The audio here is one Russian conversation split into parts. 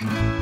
Thank you.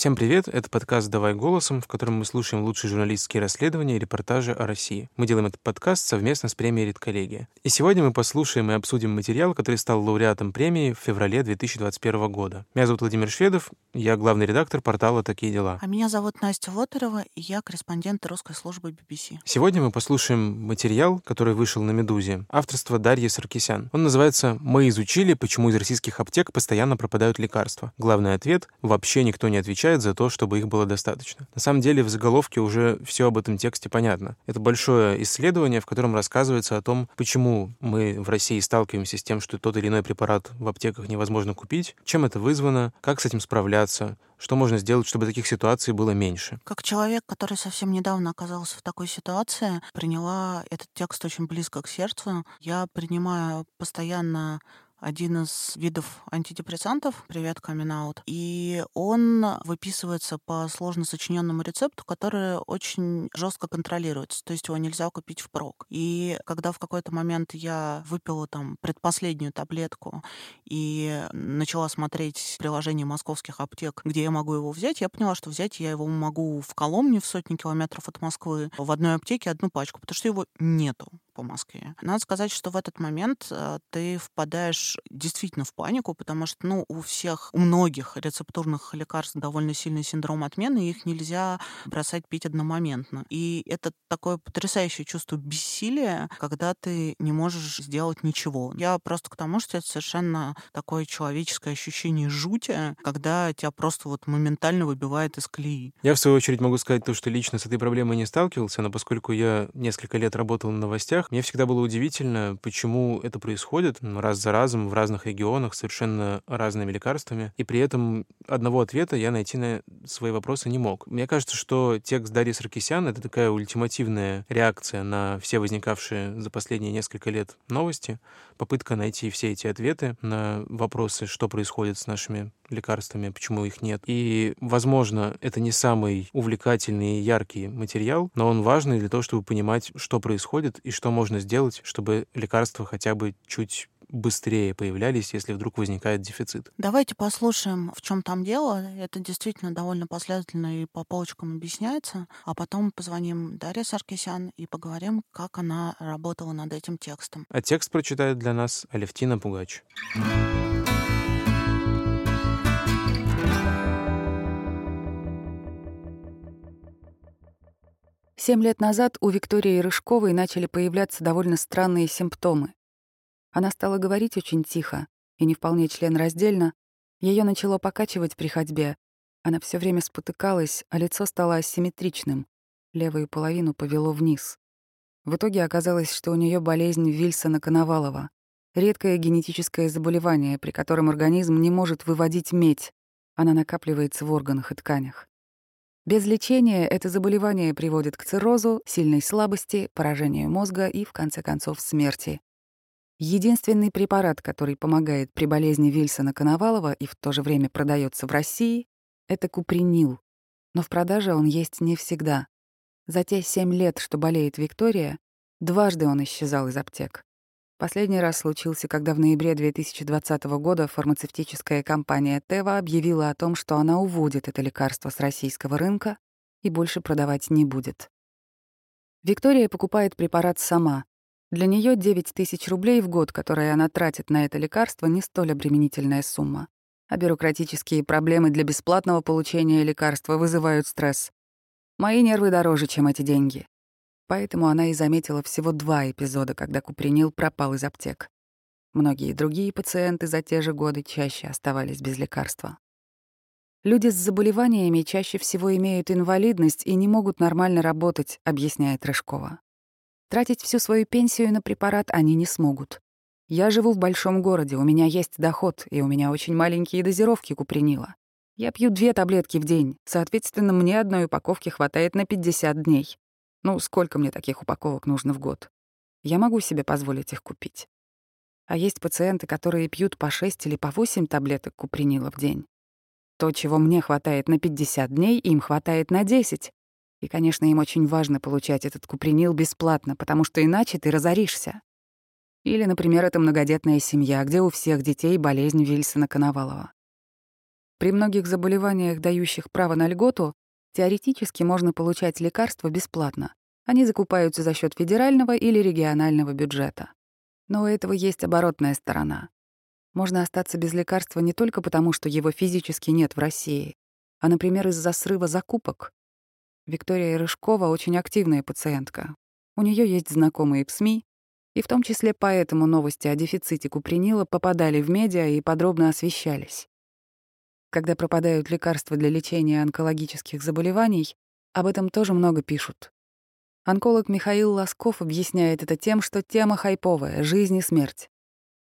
Всем привет, это подкаст «Давай голосом», в котором мы слушаем лучшие журналистские расследования и репортажи о России. Мы делаем этот подкаст совместно с премией «Редколлегия». И сегодня мы послушаем и обсудим материал, который стал лауреатом премии в феврале 2021 года. Меня зовут Владимир Шведов, я главный редактор портала «Такие дела». А меня зовут Настя Лотарева, и я корреспондент русской службы BBC. Сегодня мы послушаем материал, который вышел на «Медузе», авторство Дарьи Саркисян. Он называется «Мы изучили, почему из российских аптек постоянно пропадают лекарства». Главный ответ — вообще никто не отвечает отвечает за то, чтобы их было достаточно. На самом деле в заголовке уже все об этом тексте понятно. Это большое исследование, в котором рассказывается о том, почему мы в России сталкиваемся с тем, что тот или иной препарат в аптеках невозможно купить, чем это вызвано, как с этим справляться, что можно сделать, чтобы таких ситуаций было меньше? Как человек, который совсем недавно оказался в такой ситуации, приняла этот текст очень близко к сердцу. Я принимаю постоянно один из видов антидепрессантов, привет, камин и он выписывается по сложно сочиненному рецепту, который очень жестко контролируется, то есть его нельзя купить впрок. И когда в какой-то момент я выпила там предпоследнюю таблетку и начала смотреть приложение московских аптек, где я могу его взять, я поняла, что взять я его могу в Коломне в сотни километров от Москвы, в одной аптеке одну пачку, потому что его нету по Москве. Надо сказать, что в этот момент э, ты впадаешь действительно в панику, потому что, ну, у всех, у многих рецептурных лекарств довольно сильный синдром отмены, и их нельзя бросать пить одномоментно. И это такое потрясающее чувство бессилия, когда ты не можешь сделать ничего. Я просто к тому, что это совершенно такое человеческое ощущение жути, когда тебя просто вот моментально выбивает из колеи. Я, в свою очередь, могу сказать то, что лично с этой проблемой не сталкивался, но поскольку я несколько лет работал на новостях, новостях. Мне всегда было удивительно, почему это происходит раз за разом в разных регионах совершенно разными лекарствами. И при этом одного ответа я найти на свои вопросы не мог. Мне кажется, что текст Дарьи Саркисян — это такая ультимативная реакция на все возникавшие за последние несколько лет новости, попытка найти все эти ответы на вопросы, что происходит с нашими лекарствами, почему их нет. И, возможно, это не самый увлекательный и яркий материал, но он важный для того, чтобы понимать, что происходит и что можно сделать, чтобы лекарства хотя бы чуть быстрее появлялись, если вдруг возникает дефицит. Давайте послушаем, в чем там дело. Это действительно довольно последовательно и по полочкам объясняется. А потом позвоним Дарье Саркисян и поговорим, как она работала над этим текстом. А текст прочитает для нас Алевтина Пугач. Семь лет назад у Виктории Рыжковой начали появляться довольно странные симптомы. Она стала говорить очень тихо и не вполне членраздельно. Ее начало покачивать при ходьбе. Она все время спотыкалась, а лицо стало асимметричным. Левую половину повело вниз. В итоге оказалось, что у нее болезнь Вильсона-Коновалова. Редкое генетическое заболевание, при котором организм не может выводить медь. Она накапливается в органах и тканях. Без лечения это заболевание приводит к циррозу, сильной слабости, поражению мозга и, в конце концов, смерти. Единственный препарат, который помогает при болезни Вильсона-Коновалова и в то же время продается в России, это купринил. Но в продаже он есть не всегда. За те семь лет, что болеет Виктория, дважды он исчезал из аптек. Последний раз случился, когда в ноябре 2020 года фармацевтическая компания Тева объявила о том, что она уводит это лекарство с российского рынка и больше продавать не будет. Виктория покупает препарат сама. Для нее 9 тысяч рублей в год, которые она тратит на это лекарство, не столь обременительная сумма. А бюрократические проблемы для бесплатного получения лекарства вызывают стресс. Мои нервы дороже, чем эти деньги. Поэтому она и заметила всего два эпизода, когда купринил пропал из аптек. Многие другие пациенты за те же годы чаще оставались без лекарства. Люди с заболеваниями чаще всего имеют инвалидность и не могут нормально работать, объясняет Рыжкова. Тратить всю свою пенсию на препарат они не смогут. Я живу в большом городе, у меня есть доход, и у меня очень маленькие дозировки купринила. Я пью две таблетки в день, соответственно, мне одной упаковки хватает на 50 дней. Ну, сколько мне таких упаковок нужно в год? Я могу себе позволить их купить. А есть пациенты, которые пьют по 6 или по 8 таблеток купринила в день. То, чего мне хватает на 50 дней, им хватает на 10. И, конечно, им очень важно получать этот купринил бесплатно, потому что иначе ты разоришься. Или, например, это многодетная семья, где у всех детей болезнь Вильсона-Коновалова. При многих заболеваниях, дающих право на льготу, теоретически можно получать лекарства бесплатно. Они закупаются за счет федерального или регионального бюджета. Но у этого есть оборотная сторона. Можно остаться без лекарства не только потому, что его физически нет в России, а, например, из-за срыва закупок. Виктория Рыжкова очень активная пациентка. У нее есть знакомые в СМИ, и в том числе поэтому новости о дефиците купринила попадали в медиа и подробно освещались. Когда пропадают лекарства для лечения онкологических заболеваний, об этом тоже много пишут. Онколог Михаил Лосков объясняет это тем, что тема хайповая — жизнь и смерть.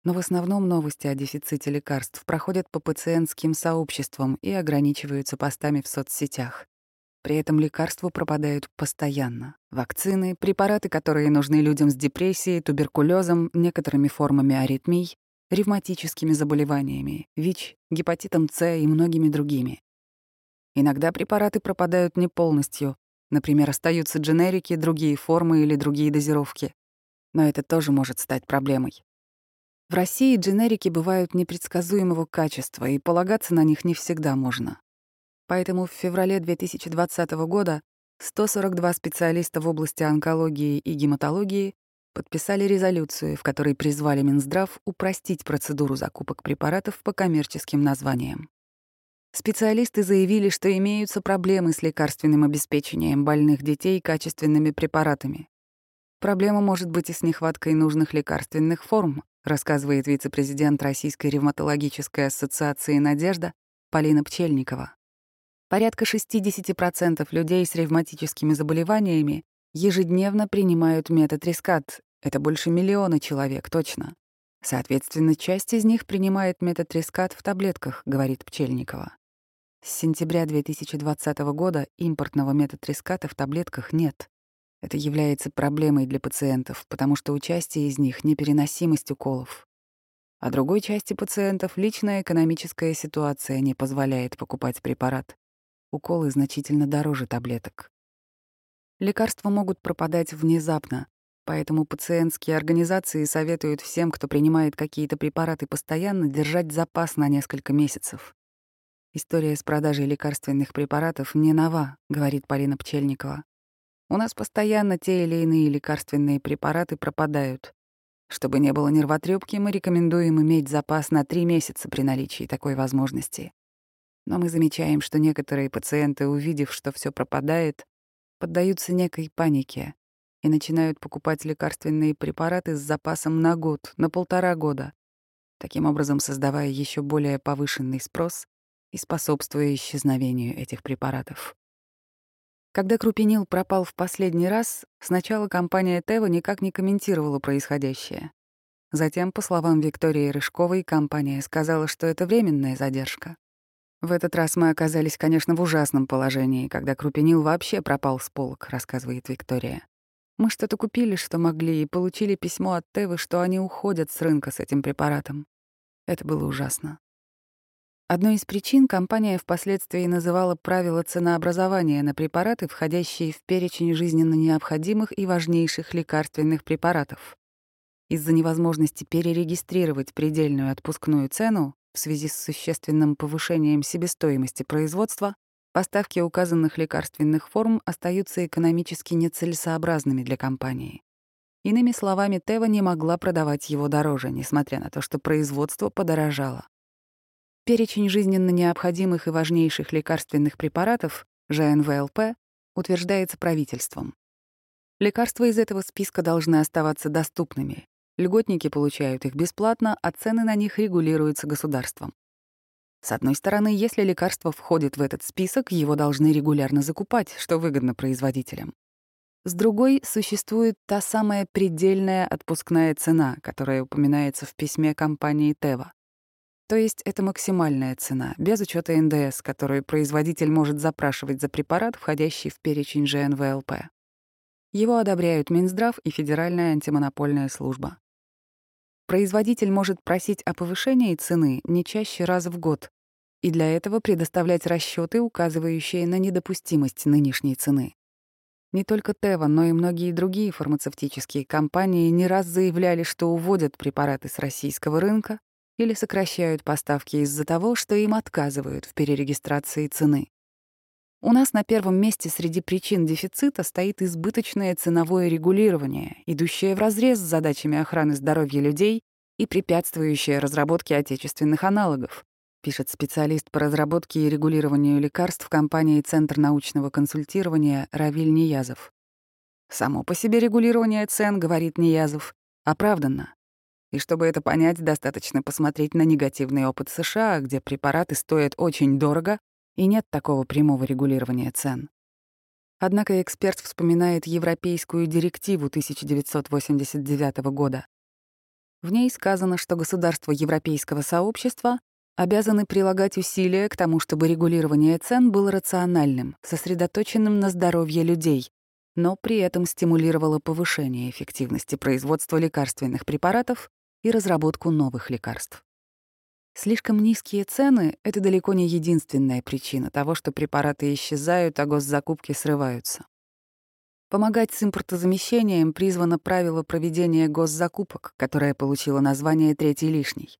Но в основном новости о дефиците лекарств проходят по пациентским сообществам и ограничиваются постами в соцсетях. При этом лекарства пропадают постоянно. Вакцины, препараты, которые нужны людям с депрессией, туберкулезом, некоторыми формами аритмий, ревматическими заболеваниями, ВИЧ, гепатитом С и многими другими. Иногда препараты пропадают не полностью, например, остаются дженерики, другие формы или другие дозировки. Но это тоже может стать проблемой. В России дженерики бывают непредсказуемого качества, и полагаться на них не всегда можно. Поэтому в феврале 2020 года 142 специалиста в области онкологии и гематологии подписали резолюцию, в которой призвали Минздрав упростить процедуру закупок препаратов по коммерческим названиям. Специалисты заявили, что имеются проблемы с лекарственным обеспечением больных детей качественными препаратами. Проблема может быть и с нехваткой нужных лекарственных форм, рассказывает вице-президент Российской ревматологической ассоциации «Надежда» Полина Пчельникова. Порядка 60% людей с ревматическими заболеваниями ежедневно принимают метотрескат. Это больше миллиона человек, точно. Соответственно, часть из них принимает метотрескат в таблетках, говорит Пчельникова. С сентября 2020 года импортного метотреската в таблетках нет. Это является проблемой для пациентов, потому что у части из них непереносимость уколов. А другой части пациентов личная экономическая ситуация не позволяет покупать препарат. Уколы значительно дороже таблеток. Лекарства могут пропадать внезапно, поэтому пациентские организации советуют всем, кто принимает какие-то препараты постоянно, держать запас на несколько месяцев. История с продажей лекарственных препаратов не нова, говорит Полина Пчельникова. У нас постоянно те или иные лекарственные препараты пропадают. Чтобы не было нервотрепки, мы рекомендуем иметь запас на три месяца при наличии такой возможности. Но мы замечаем, что некоторые пациенты, увидев, что все пропадает, поддаются некой панике и начинают покупать лекарственные препараты с запасом на год, на полтора года, таким образом создавая еще более повышенный спрос и способствуя исчезновению этих препаратов. Когда крупинил пропал в последний раз, сначала компания Тева никак не комментировала происходящее. Затем, по словам Виктории Рыжковой, компания сказала, что это временная задержка. В этот раз мы оказались, конечно, в ужасном положении, когда крупинил вообще пропал с полок, рассказывает Виктория. Мы что-то купили, что могли, и получили письмо от Тевы, что они уходят с рынка с этим препаратом. Это было ужасно. Одной из причин компания впоследствии называла правила ценообразования на препараты, входящие в перечень жизненно необходимых и важнейших лекарственных препаратов. Из-за невозможности перерегистрировать предельную отпускную цену, в связи с существенным повышением себестоимости производства, поставки указанных лекарственных форм остаются экономически нецелесообразными для компании. Иными словами, Тева не могла продавать его дороже, несмотря на то, что производство подорожало. Перечень жизненно необходимых и важнейших лекарственных препаратов, ЖНВЛП, утверждается правительством. Лекарства из этого списка должны оставаться доступными, Льготники получают их бесплатно, а цены на них регулируются государством. С одной стороны, если лекарство входит в этот список, его должны регулярно закупать, что выгодно производителям. С другой, существует та самая предельная отпускная цена, которая упоминается в письме компании Тева. То есть это максимальная цена, без учета НДС, которую производитель может запрашивать за препарат, входящий в перечень ЖНВЛП. Его одобряют Минздрав и Федеральная антимонопольная служба. Производитель может просить о повышении цены не чаще раза в год, и для этого предоставлять расчеты, указывающие на недопустимость нынешней цены. Не только Тева, но и многие другие фармацевтические компании не раз заявляли, что уводят препараты с российского рынка или сокращают поставки из-за того, что им отказывают в перерегистрации цены. У нас на первом месте среди причин дефицита стоит избыточное ценовое регулирование, идущее вразрез с задачами охраны здоровья людей и препятствующее разработке отечественных аналогов, пишет специалист по разработке и регулированию лекарств компании Центр научного консультирования Равиль Ниязов. Само по себе регулирование цен, говорит Ниязов, оправданно. И чтобы это понять, достаточно посмотреть на негативный опыт США, где препараты стоят очень дорого и нет такого прямого регулирования цен. Однако эксперт вспоминает Европейскую директиву 1989 года. В ней сказано, что государства Европейского сообщества обязаны прилагать усилия к тому, чтобы регулирование цен было рациональным, сосредоточенным на здоровье людей, но при этом стимулировало повышение эффективности производства лекарственных препаратов и разработку новых лекарств. Слишком низкие цены — это далеко не единственная причина того, что препараты исчезают, а госзакупки срываются. Помогать с импортозамещением призвано правило проведения госзакупок, которое получило название «третий лишний».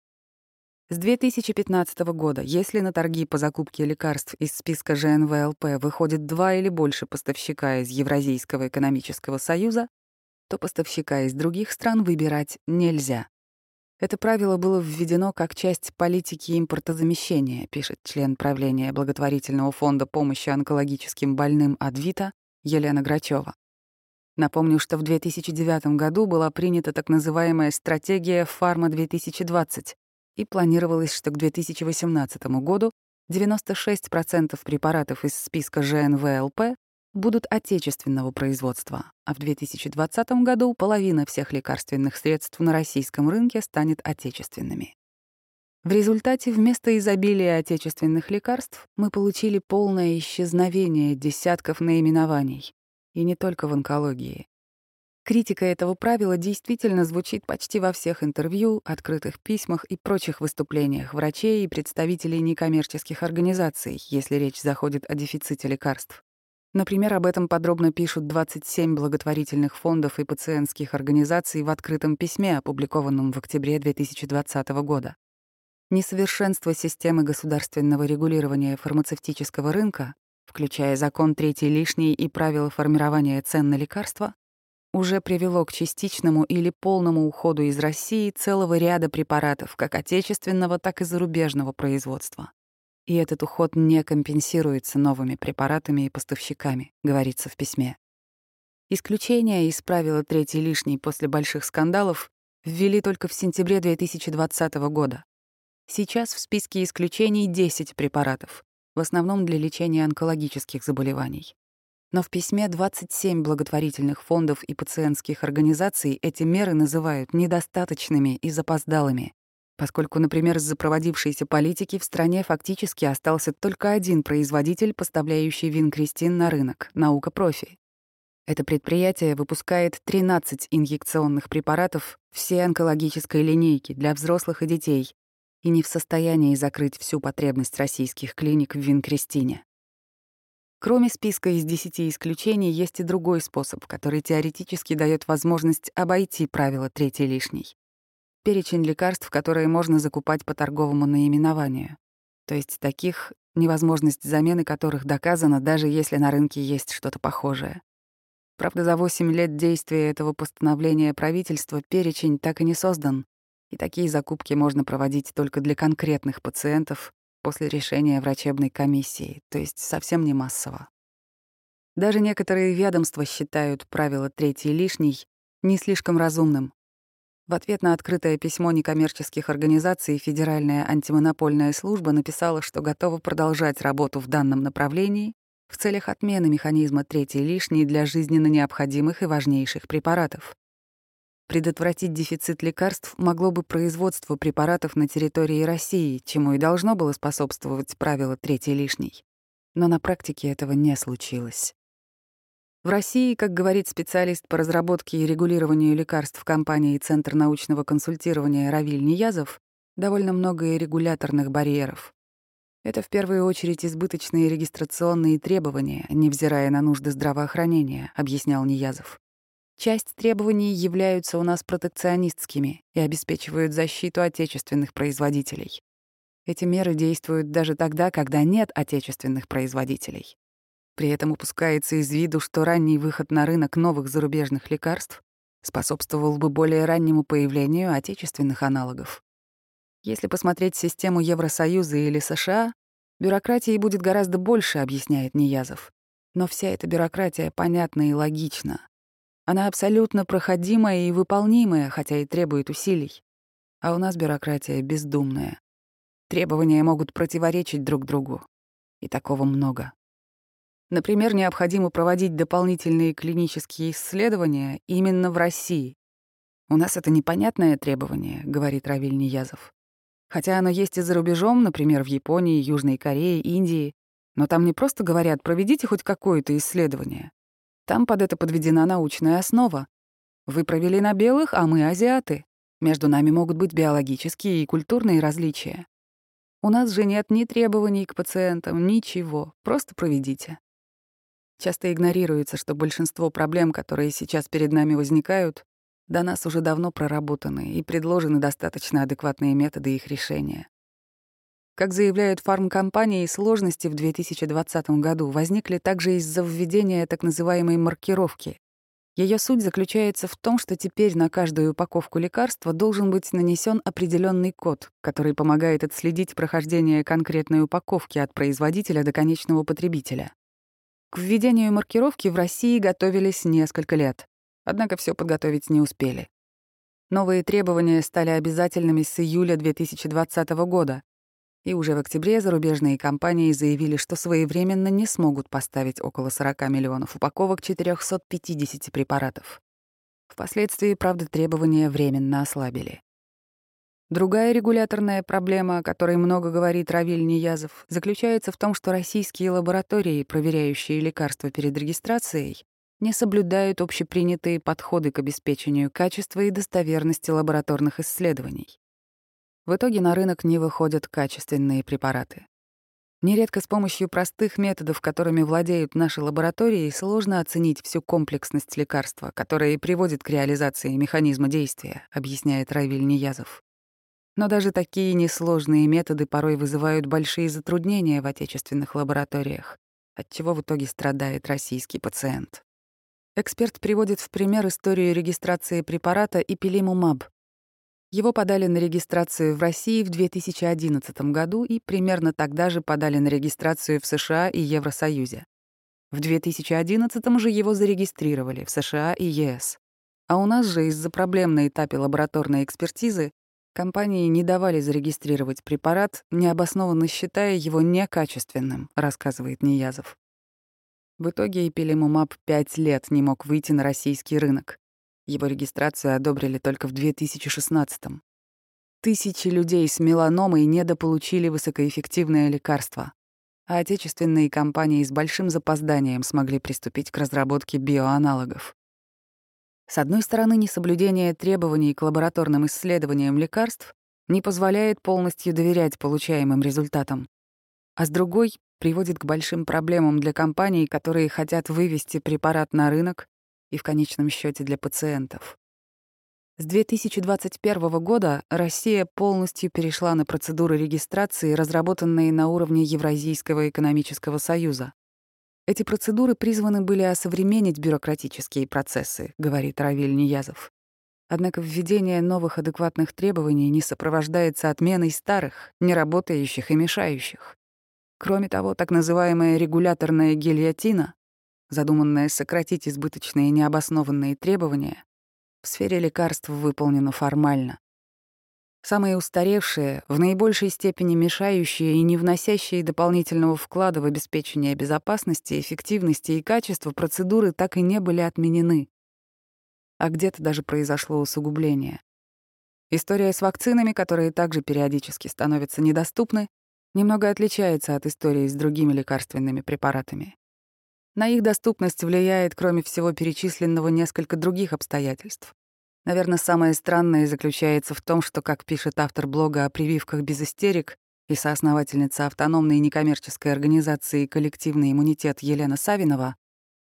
С 2015 года, если на торги по закупке лекарств из списка ЖНВЛП выходит два или больше поставщика из Евразийского экономического союза, то поставщика из других стран выбирать нельзя. Это правило было введено как часть политики импортозамещения, пишет член правления благотворительного фонда помощи онкологическим больным Адвита Елена Грачева. Напомню, что в 2009 году была принята так называемая стратегия «Фарма-2020», и планировалось, что к 2018 году 96% препаратов из списка ЖНВЛП будут отечественного производства, а в 2020 году половина всех лекарственных средств на российском рынке станет отечественными. В результате вместо изобилия отечественных лекарств мы получили полное исчезновение десятков наименований, и не только в онкологии. Критика этого правила действительно звучит почти во всех интервью, открытых письмах и прочих выступлениях врачей и представителей некоммерческих организаций, если речь заходит о дефиците лекарств. Например, об этом подробно пишут 27 благотворительных фондов и пациентских организаций в открытом письме, опубликованном в октябре 2020 года. Несовершенство системы государственного регулирования фармацевтического рынка, включая закон третий лишний и правила формирования цен на лекарства, уже привело к частичному или полному уходу из России целого ряда препаратов, как отечественного, так и зарубежного производства. И этот уход не компенсируется новыми препаратами и поставщиками, говорится в письме. Исключения из правила третий лишний после больших скандалов ввели только в сентябре 2020 года. Сейчас в списке исключений 10 препаратов, в основном для лечения онкологических заболеваний. Но в письме 27 благотворительных фондов и пациентских организаций эти меры называют недостаточными и запоздалыми, поскольку, например, из-за проводившейся политики в стране фактически остался только один производитель, поставляющий винкристин на рынок — «Наука Профи». Это предприятие выпускает 13 инъекционных препаратов всей онкологической линейки для взрослых и детей и не в состоянии закрыть всю потребность российских клиник в винкристине. Кроме списка из 10 исключений, есть и другой способ, который теоретически дает возможность обойти правило третий лишний. Перечень лекарств, которые можно закупать по торговому наименованию. То есть таких, невозможность замены которых доказана, даже если на рынке есть что-то похожее. Правда, за 8 лет действия этого постановления правительства перечень так и не создан, и такие закупки можно проводить только для конкретных пациентов после решения врачебной комиссии, то есть совсем не массово. Даже некоторые ведомства считают правило «третий лишний» не слишком разумным. В ответ на открытое письмо некоммерческих организаций Федеральная антимонопольная служба написала, что готова продолжать работу в данном направлении в целях отмены механизма «третий лишний» для жизненно необходимых и важнейших препаратов. Предотвратить дефицит лекарств могло бы производство препаратов на территории России, чему и должно было способствовать правило «третий лишний». Но на практике этого не случилось. В России, как говорит специалист по разработке и регулированию лекарств компании Центр научного консультирования Равиль Ниязов, довольно много и регуляторных барьеров. Это в первую очередь избыточные регистрационные требования, невзирая на нужды здравоохранения, объяснял Ниязов. Часть требований являются у нас протекционистскими и обеспечивают защиту отечественных производителей. Эти меры действуют даже тогда, когда нет отечественных производителей. При этом упускается из виду, что ранний выход на рынок новых зарубежных лекарств способствовал бы более раннему появлению отечественных аналогов. Если посмотреть систему Евросоюза или США, бюрократии будет гораздо больше, объясняет Ниязов. Но вся эта бюрократия понятна и логична. Она абсолютно проходимая и выполнимая, хотя и требует усилий. А у нас бюрократия бездумная. Требования могут противоречить друг другу. И такого много. Например, необходимо проводить дополнительные клинические исследования именно в России. «У нас это непонятное требование», — говорит Равиль Ниязов. Хотя оно есть и за рубежом, например, в Японии, Южной Корее, Индии. Но там не просто говорят «проведите хоть какое-то исследование». Там под это подведена научная основа. Вы провели на белых, а мы — азиаты. Между нами могут быть биологические и культурные различия. У нас же нет ни требований к пациентам, ничего. Просто проведите. Часто игнорируется, что большинство проблем, которые сейчас перед нами возникают, до нас уже давно проработаны и предложены достаточно адекватные методы их решения. Как заявляют фармкомпании, сложности в 2020 году возникли также из-за введения так называемой маркировки. Ее суть заключается в том, что теперь на каждую упаковку лекарства должен быть нанесен определенный код, который помогает отследить прохождение конкретной упаковки от производителя до конечного потребителя. К введению маркировки в России готовились несколько лет. Однако все подготовить не успели. Новые требования стали обязательными с июля 2020 года, и уже в октябре зарубежные компании заявили, что своевременно не смогут поставить около 40 миллионов упаковок 450 препаратов. Впоследствии, правда, требования временно ослабили. Другая регуляторная проблема, о которой много говорит Равиль Ниязов, заключается в том, что российские лаборатории, проверяющие лекарства перед регистрацией, не соблюдают общепринятые подходы к обеспечению качества и достоверности лабораторных исследований. В итоге на рынок не выходят качественные препараты. Нередко с помощью простых методов, которыми владеют наши лаборатории, сложно оценить всю комплексность лекарства, которая и приводит к реализации механизма действия, объясняет Равиль Ниязов. Но даже такие несложные методы порой вызывают большие затруднения в отечественных лабораториях, от чего в итоге страдает российский пациент. Эксперт приводит в пример историю регистрации препарата Ипилимумаб. Его подали на регистрацию в России в 2011 году и примерно тогда же подали на регистрацию в США и Евросоюзе. В 2011 же его зарегистрировали в США и ЕС. А у нас же из-за проблем на этапе лабораторной экспертизы компании не давали зарегистрировать препарат, необоснованно считая его некачественным, рассказывает Ниязов. В итоге Эпилимумаб пять лет не мог выйти на российский рынок. Его регистрацию одобрили только в 2016-м. Тысячи людей с меланомой недополучили высокоэффективное лекарство, а отечественные компании с большим запозданием смогли приступить к разработке биоаналогов. С одной стороны, несоблюдение требований к лабораторным исследованиям лекарств не позволяет полностью доверять получаемым результатам, а с другой приводит к большим проблемам для компаний, которые хотят вывести препарат на рынок и в конечном счете для пациентов. С 2021 года Россия полностью перешла на процедуры регистрации, разработанные на уровне Евразийского экономического союза. Эти процедуры призваны были осовременить бюрократические процессы, говорит Равиль Ниязов. Однако введение новых адекватных требований не сопровождается отменой старых, неработающих и мешающих. Кроме того, так называемая регуляторная гильотина, задуманная сократить избыточные необоснованные требования, в сфере лекарств выполнена формально. Самые устаревшие, в наибольшей степени мешающие и не вносящие дополнительного вклада в обеспечение безопасности, эффективности и качества процедуры так и не были отменены. А где-то даже произошло усугубление. История с вакцинами, которые также периодически становятся недоступны, немного отличается от истории с другими лекарственными препаратами. На их доступность влияет, кроме всего перечисленного, несколько других обстоятельств. Наверное, самое странное заключается в том, что, как пишет автор блога о прививках без истерик, и соосновательница автономной некоммерческой организации «Коллективный иммунитет» Елена Савинова,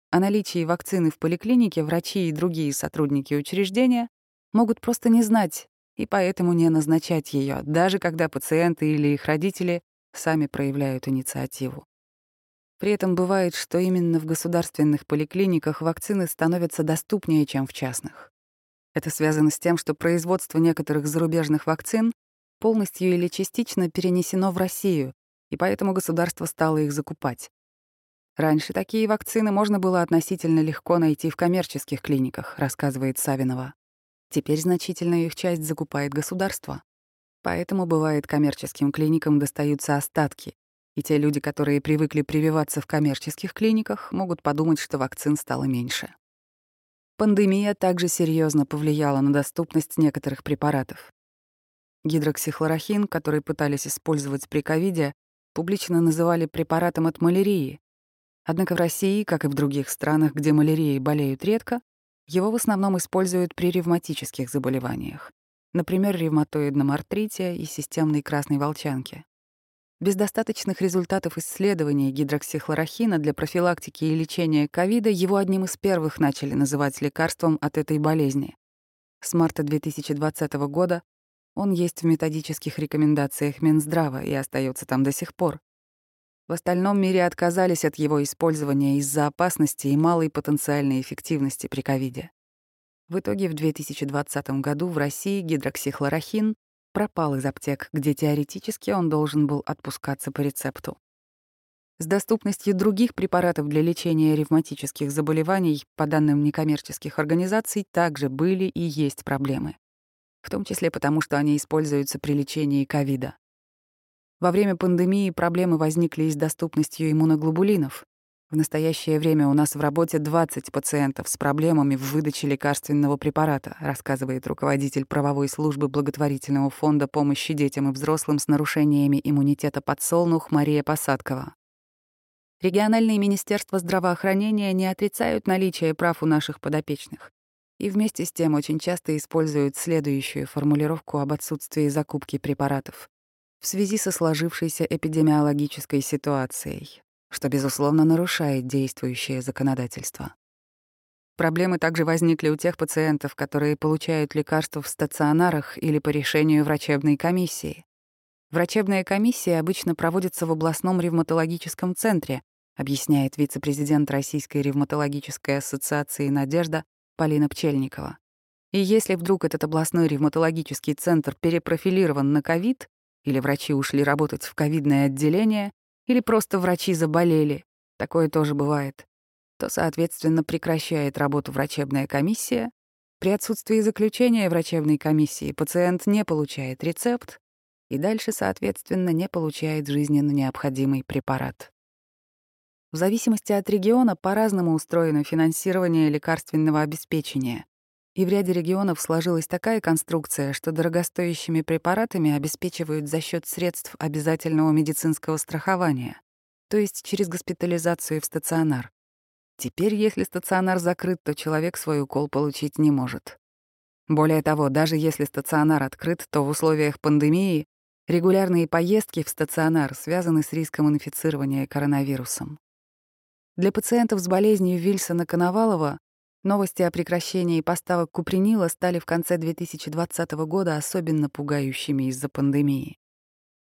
о наличии вакцины в поликлинике врачи и другие сотрудники учреждения могут просто не знать и поэтому не назначать ее, даже когда пациенты или их родители сами проявляют инициативу. При этом бывает, что именно в государственных поликлиниках вакцины становятся доступнее, чем в частных. Это связано с тем, что производство некоторых зарубежных вакцин полностью или частично перенесено в Россию, и поэтому государство стало их закупать. Раньше такие вакцины можно было относительно легко найти в коммерческих клиниках, рассказывает Савинова. Теперь значительную их часть закупает государство. Поэтому, бывает, коммерческим клиникам достаются остатки, и те люди, которые привыкли прививаться в коммерческих клиниках, могут подумать, что вакцин стало меньше. Пандемия также серьезно повлияла на доступность некоторых препаратов. Гидроксихлорохин, который пытались использовать при ковиде, публично называли препаратом от малярии. Однако в России, как и в других странах, где малярией болеют редко, его в основном используют при ревматических заболеваниях, например, ревматоидном артрите и системной красной волчанке. Без достаточных результатов исследований гидроксихлорохина для профилактики и лечения ковида его одним из первых начали называть лекарством от этой болезни. С марта 2020 года он есть в методических рекомендациях Минздрава и остается там до сих пор. В остальном мире отказались от его использования из-за опасности и малой потенциальной эффективности при ковиде. В итоге в 2020 году в России гидроксихлорохин пропал из аптек, где теоретически он должен был отпускаться по рецепту. С доступностью других препаратов для лечения ревматических заболеваний, по данным некоммерческих организаций, также были и есть проблемы в том числе потому, что они используются при лечении ковида. Во время пандемии проблемы возникли и с доступностью иммуноглобулинов. В настоящее время у нас в работе 20 пациентов с проблемами в выдаче лекарственного препарата, рассказывает руководитель правовой службы благотворительного фонда помощи детям и взрослым с нарушениями иммунитета подсолнух Мария Посадкова. Региональные министерства здравоохранения не отрицают наличие прав у наших подопечных и вместе с тем очень часто используют следующую формулировку об отсутствии закупки препаратов в связи со сложившейся эпидемиологической ситуацией, что, безусловно, нарушает действующее законодательство. Проблемы также возникли у тех пациентов, которые получают лекарства в стационарах или по решению врачебной комиссии. Врачебная комиссия обычно проводится в областном ревматологическом центре, объясняет вице-президент Российской ревматологической ассоциации «Надежда» Полина Пчельникова. И если вдруг этот областной ревматологический центр перепрофилирован на ковид, или врачи ушли работать в ковидное отделение, или просто врачи заболели, такое тоже бывает, то, соответственно, прекращает работу врачебная комиссия. При отсутствии заключения врачебной комиссии пациент не получает рецепт и дальше, соответственно, не получает жизненно необходимый препарат. В зависимости от региона по-разному устроено финансирование лекарственного обеспечения. И в ряде регионов сложилась такая конструкция, что дорогостоящими препаратами обеспечивают за счет средств обязательного медицинского страхования, то есть через госпитализацию в стационар. Теперь, если стационар закрыт, то человек свой укол получить не может. Более того, даже если стационар открыт, то в условиях пандемии регулярные поездки в стационар связаны с риском инфицирования коронавирусом. Для пациентов с болезнью Вильсона-Коновалова новости о прекращении поставок купринила стали в конце 2020 года особенно пугающими из-за пандемии.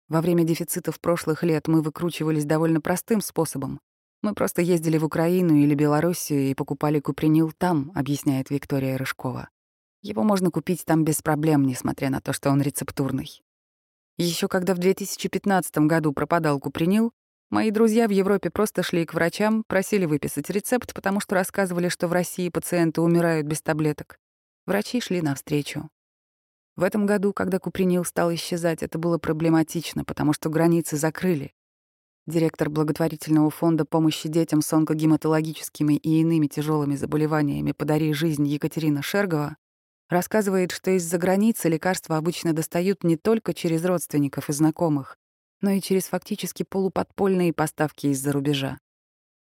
Во время дефицитов прошлых лет мы выкручивались довольно простым способом. Мы просто ездили в Украину или Белоруссию и покупали купринил там, объясняет Виктория Рыжкова. Его можно купить там без проблем, несмотря на то, что он рецептурный. Еще когда в 2015 году пропадал купринил, Мои друзья в Европе просто шли к врачам, просили выписать рецепт, потому что рассказывали, что в России пациенты умирают без таблеток. Врачи шли навстречу. В этом году, когда купринил стал исчезать, это было проблематично, потому что границы закрыли. Директор благотворительного фонда помощи детям с онкогематологическими и иными тяжелыми заболеваниями «Подари жизнь» Екатерина Шергова рассказывает, что из-за границы лекарства обычно достают не только через родственников и знакомых, но и через фактически полуподпольные поставки из-за рубежа.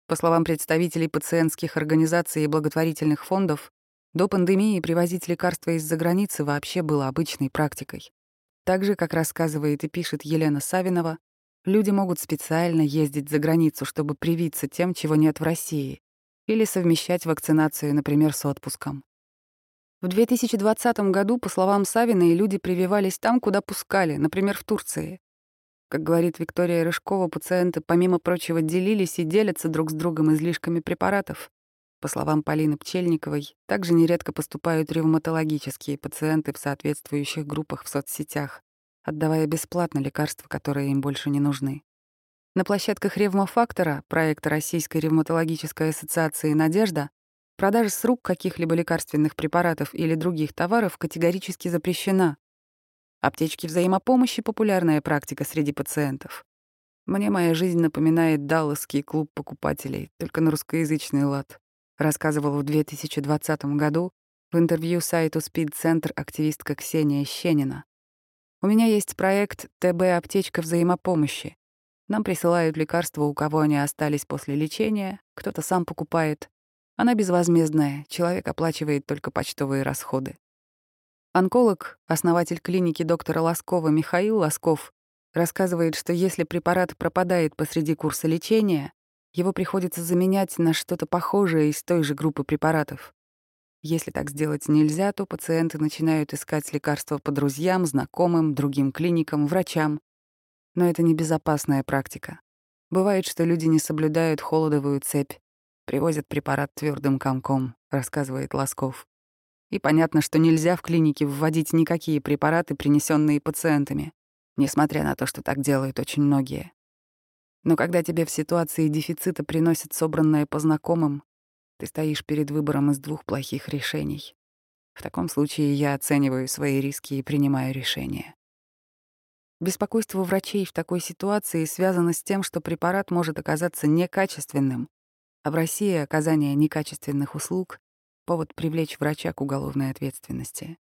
По словам представителей пациентских организаций и благотворительных фондов, до пандемии привозить лекарства из-за границы вообще было обычной практикой. Так же, как рассказывает и пишет Елена Савинова, люди могут специально ездить за границу, чтобы привиться тем, чего нет в России, или совмещать вакцинацию, например, с отпуском. В 2020 году, по словам Савиной, люди прививались там, куда пускали, например, в Турции. Как говорит Виктория Рыжкова, пациенты, помимо прочего, делились и делятся друг с другом излишками препаратов. По словам Полины Пчельниковой, также нередко поступают ревматологические пациенты в соответствующих группах в соцсетях, отдавая бесплатно лекарства, которые им больше не нужны. На площадках ревмофактора, проекта Российской ревматологической ассоциации «Надежда», продажа с рук каких-либо лекарственных препаратов или других товаров категорически запрещена. Аптечки взаимопомощи — популярная практика среди пациентов. Мне моя жизнь напоминает Далласский клуб покупателей, только на русскоязычный лад рассказывала в 2020 году в интервью сайту Center активистка Ксения Щенина. У меня есть проект ТБ-аптечка взаимопомощи. Нам присылают лекарства, у кого они остались после лечения, кто-то сам покупает. Она безвозмездная, человек оплачивает только почтовые расходы. Онколог, основатель клиники доктора Лоскова Михаил Лосков, рассказывает, что если препарат пропадает посреди курса лечения, его приходится заменять на что-то похожее из той же группы препаратов. Если так сделать нельзя, то пациенты начинают искать лекарства по друзьям, знакомым, другим клиникам, врачам. Но это небезопасная практика. Бывает, что люди не соблюдают холодовую цепь, привозят препарат твердым комком, рассказывает Лосков. И понятно, что нельзя в клинике вводить никакие препараты, принесенные пациентами, несмотря на то, что так делают очень многие. Но когда тебе в ситуации дефицита приносят собранное по знакомым, ты стоишь перед выбором из двух плохих решений. В таком случае я оцениваю свои риски и принимаю решение. Беспокойство врачей в такой ситуации связано с тем, что препарат может оказаться некачественным, а в России оказание некачественных услуг — повод привлечь врача к уголовной ответственности.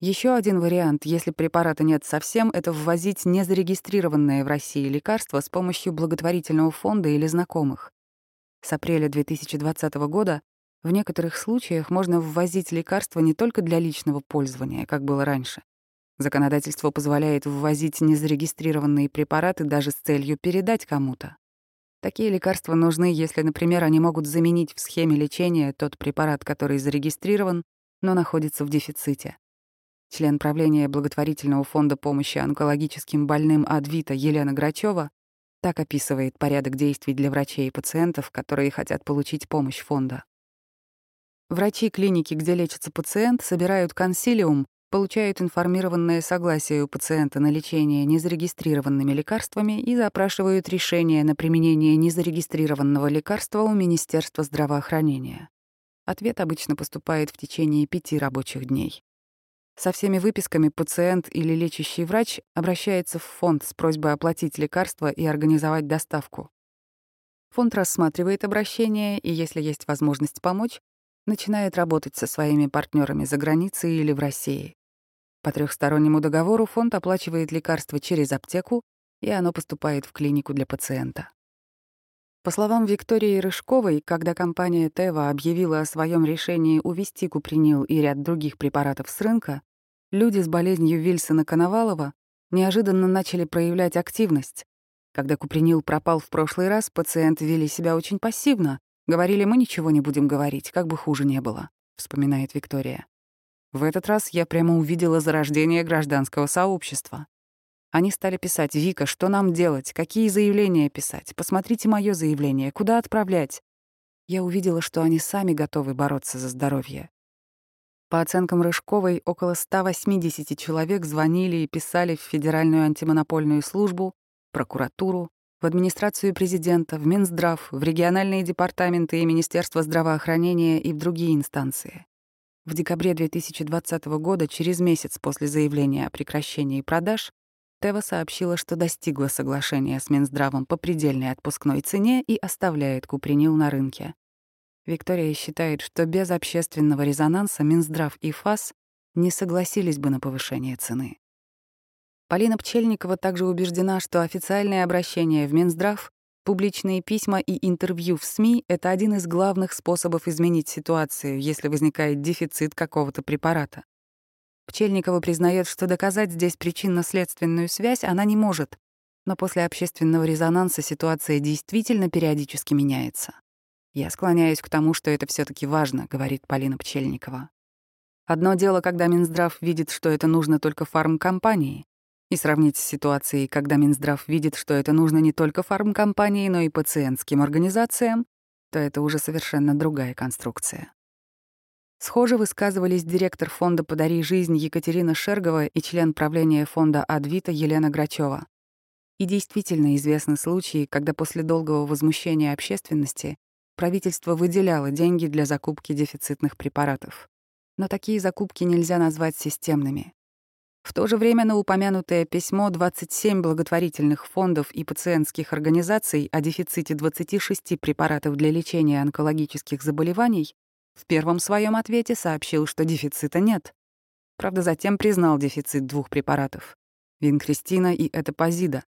Еще один вариант, если препарата нет совсем, это ввозить незарегистрированное в России лекарство с помощью благотворительного фонда или знакомых. С апреля 2020 года в некоторых случаях можно ввозить лекарства не только для личного пользования, как было раньше. Законодательство позволяет ввозить незарегистрированные препараты даже с целью передать кому-то. Такие лекарства нужны, если, например, они могут заменить в схеме лечения тот препарат, который зарегистрирован, но находится в дефиците. Член правления благотворительного фонда помощи онкологическим больным Адвита Елена Грачева так описывает порядок действий для врачей и пациентов, которые хотят получить помощь фонда. Врачи клиники, где лечится пациент, собирают консилиум, получают информированное согласие у пациента на лечение незарегистрированными лекарствами и запрашивают решение на применение незарегистрированного лекарства у Министерства здравоохранения. Ответ обычно поступает в течение пяти рабочих дней. Со всеми выписками пациент или лечащий врач обращается в фонд с просьбой оплатить лекарства и организовать доставку. Фонд рассматривает обращение и, если есть возможность помочь, начинает работать со своими партнерами за границей или в России. По трехстороннему договору фонд оплачивает лекарства через аптеку, и оно поступает в клинику для пациента. По словам Виктории Рыжковой, когда компания Тева объявила о своем решении увести купринил и ряд других препаратов с рынка, Люди с болезнью Вильсона-Коновалова неожиданно начали проявлять активность. Когда купринил пропал в прошлый раз, пациенты вели себя очень пассивно. Говорили, мы ничего не будем говорить, как бы хуже не было, вспоминает Виктория. В этот раз я прямо увидела зарождение гражданского сообщества. Они стали писать, «Вика, что нам делать? Какие заявления писать? Посмотрите мое заявление. Куда отправлять?» Я увидела, что они сами готовы бороться за здоровье. По оценкам Рыжковой, около 180 человек звонили и писали в Федеральную антимонопольную службу, прокуратуру, в администрацию президента, в Минздрав, в региональные департаменты и Министерство здравоохранения и в другие инстанции. В декабре 2020 года, через месяц после заявления о прекращении продаж, Тева сообщила, что достигла соглашения с Минздравом по предельной отпускной цене и оставляет купринил на рынке. Виктория считает, что без общественного резонанса Минздрав и ФАС не согласились бы на повышение цены. Полина Пчельникова также убеждена, что официальное обращение в Минздрав, публичные письма и интервью в СМИ — это один из главных способов изменить ситуацию, если возникает дефицит какого-то препарата. Пчельникова признает, что доказать здесь причинно-следственную связь она не может, но после общественного резонанса ситуация действительно периодически меняется. «Я склоняюсь к тому, что это все таки важно», — говорит Полина Пчельникова. Одно дело, когда Минздрав видит, что это нужно только фармкомпании, и сравнить с ситуацией, когда Минздрав видит, что это нужно не только фармкомпании, но и пациентским организациям, то это уже совершенно другая конструкция. Схоже высказывались директор фонда «Подари жизнь» Екатерина Шергова и член правления фонда «Адвита» Елена Грачева. И действительно известны случаи, когда после долгого возмущения общественности правительство выделяло деньги для закупки дефицитных препаратов. Но такие закупки нельзя назвать системными. В то же время на упомянутое письмо 27 благотворительных фондов и пациентских организаций о дефиците 26 препаратов для лечения онкологических заболеваний в первом своем ответе сообщил, что дефицита нет. Правда, затем признал дефицит двух препаратов — винкристина и этапозида.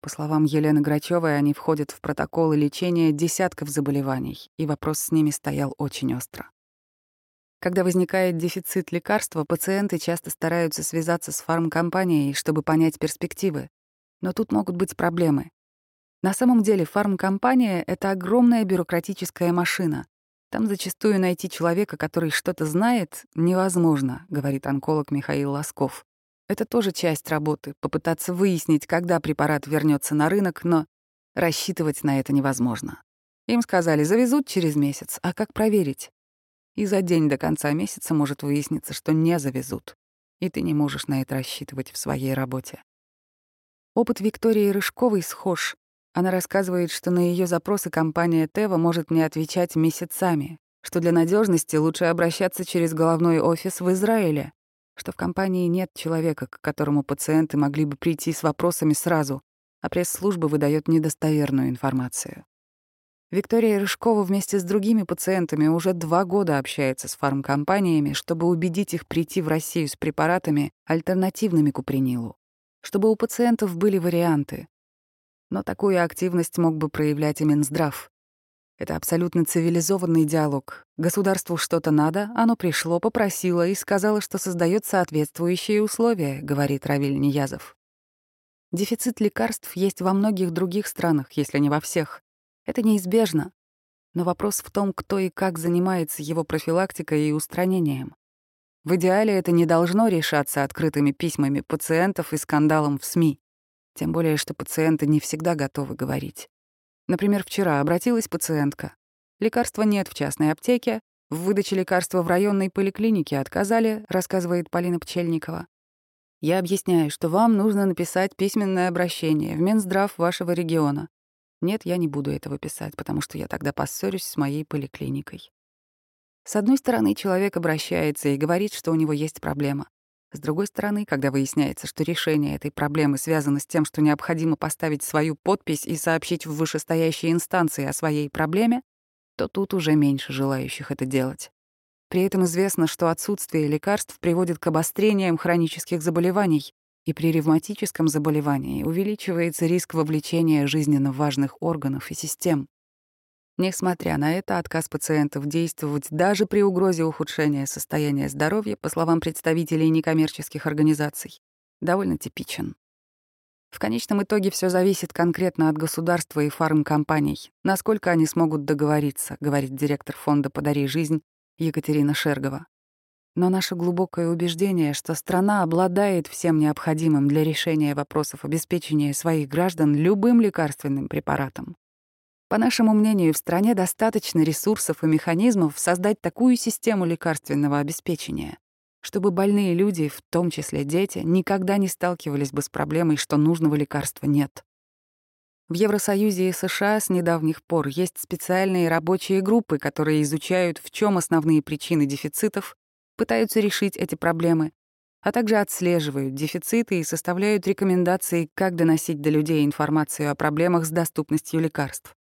По словам Елены Грачевой, они входят в протоколы лечения десятков заболеваний, и вопрос с ними стоял очень остро. Когда возникает дефицит лекарства, пациенты часто стараются связаться с фармкомпанией, чтобы понять перспективы. Но тут могут быть проблемы. На самом деле фармкомпания — это огромная бюрократическая машина. Там зачастую найти человека, который что-то знает, невозможно, говорит онколог Михаил Лосков. Это тоже часть работы — попытаться выяснить, когда препарат вернется на рынок, но рассчитывать на это невозможно. Им сказали, завезут через месяц, а как проверить? И за день до конца месяца может выясниться, что не завезут, и ты не можешь на это рассчитывать в своей работе. Опыт Виктории Рыжковой схож. Она рассказывает, что на ее запросы компания Тева может не отвечать месяцами, что для надежности лучше обращаться через головной офис в Израиле, что в компании нет человека, к которому пациенты могли бы прийти с вопросами сразу, а пресс-служба выдает недостоверную информацию. Виктория Рыжкова вместе с другими пациентами уже два года общается с фармкомпаниями, чтобы убедить их прийти в Россию с препаратами, альтернативными купринилу, чтобы у пациентов были варианты. Но такую активность мог бы проявлять и Минздрав. Это абсолютно цивилизованный диалог. Государству что-то надо, оно пришло, попросило и сказало, что создает соответствующие условия, говорит Равиль Ниязов. Дефицит лекарств есть во многих других странах, если не во всех. Это неизбежно. Но вопрос в том, кто и как занимается его профилактикой и устранением. В идеале это не должно решаться открытыми письмами пациентов и скандалом в СМИ. Тем более, что пациенты не всегда готовы говорить. Например, вчера обратилась пациентка. Лекарства нет в частной аптеке, в выдаче лекарства в районной поликлинике отказали, рассказывает Полина Пчельникова. Я объясняю, что вам нужно написать письменное обращение в Минздрав вашего региона. Нет, я не буду этого писать, потому что я тогда поссорюсь с моей поликлиникой. С одной стороны, человек обращается и говорит, что у него есть проблема. С другой стороны, когда выясняется, что решение этой проблемы связано с тем, что необходимо поставить свою подпись и сообщить в вышестоящие инстанции о своей проблеме, то тут уже меньше желающих это делать. При этом известно, что отсутствие лекарств приводит к обострениям хронических заболеваний, и при ревматическом заболевании увеличивается риск вовлечения жизненно важных органов и систем. Несмотря на это, отказ пациентов действовать даже при угрозе ухудшения состояния здоровья, по словам представителей некоммерческих организаций, довольно типичен. В конечном итоге все зависит конкретно от государства и фармкомпаний, насколько они смогут договориться, говорит директор фонда «Подари жизнь» Екатерина Шергова. Но наше глубокое убеждение, что страна обладает всем необходимым для решения вопросов обеспечения своих граждан любым лекарственным препаратом. По нашему мнению, в стране достаточно ресурсов и механизмов создать такую систему лекарственного обеспечения, чтобы больные люди, в том числе дети, никогда не сталкивались бы с проблемой, что нужного лекарства нет. В Евросоюзе и США с недавних пор есть специальные рабочие группы, которые изучают, в чем основные причины дефицитов пытаются решить эти проблемы, а также отслеживают дефициты и составляют рекомендации, как доносить до людей информацию о проблемах с доступностью лекарств.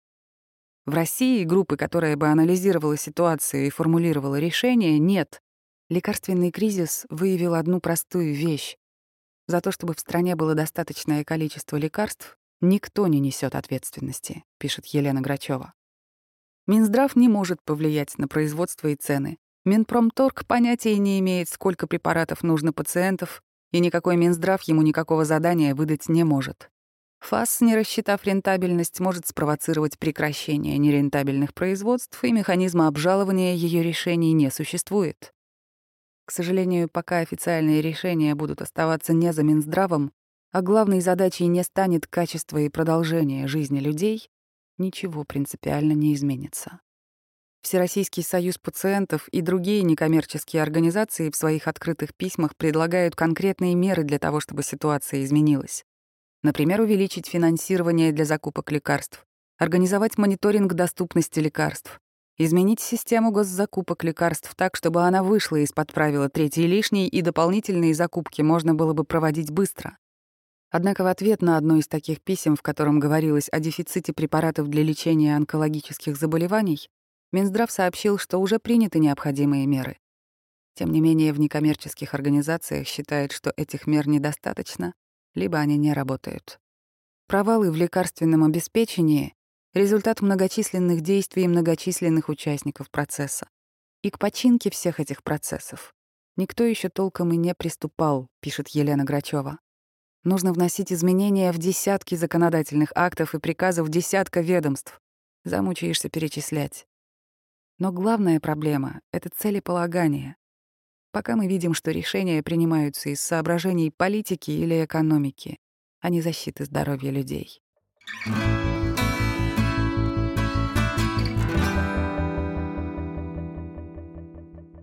В России группы, которая бы анализировала ситуацию и формулировала решения, нет. Лекарственный кризис выявил одну простую вещь. За то, чтобы в стране было достаточное количество лекарств, никто не несет ответственности, пишет Елена Грачева. Минздрав не может повлиять на производство и цены. Минпромторг понятия не имеет, сколько препаратов нужно пациентов, и никакой Минздрав ему никакого задания выдать не может. ФАС, не рассчитав рентабельность, может спровоцировать прекращение нерентабельных производств, и механизма обжалования ее решений не существует. К сожалению, пока официальные решения будут оставаться не за Минздравом, а главной задачей не станет качество и продолжение жизни людей, ничего принципиально не изменится. Всероссийский союз пациентов и другие некоммерческие организации в своих открытых письмах предлагают конкретные меры для того, чтобы ситуация изменилась. Например, увеличить финансирование для закупок лекарств, организовать мониторинг доступности лекарств, изменить систему госзакупок лекарств так, чтобы она вышла из-под правила третьей лишней и дополнительные закупки можно было бы проводить быстро. Однако в ответ на одно из таких писем, в котором говорилось о дефиците препаратов для лечения онкологических заболеваний, Минздрав сообщил, что уже приняты необходимые меры. Тем не менее, в некоммерческих организациях считают, что этих мер недостаточно, либо они не работают. Провалы в лекарственном обеспечении — результат многочисленных действий многочисленных участников процесса. И к починке всех этих процессов никто еще толком и не приступал, пишет Елена Грачева. Нужно вносить изменения в десятки законодательных актов и приказов десятка ведомств. Замучаешься перечислять. Но главная проблема — это целеполагание. Пока мы видим, что решения принимаются из соображений политики или экономики, а не защиты здоровья людей.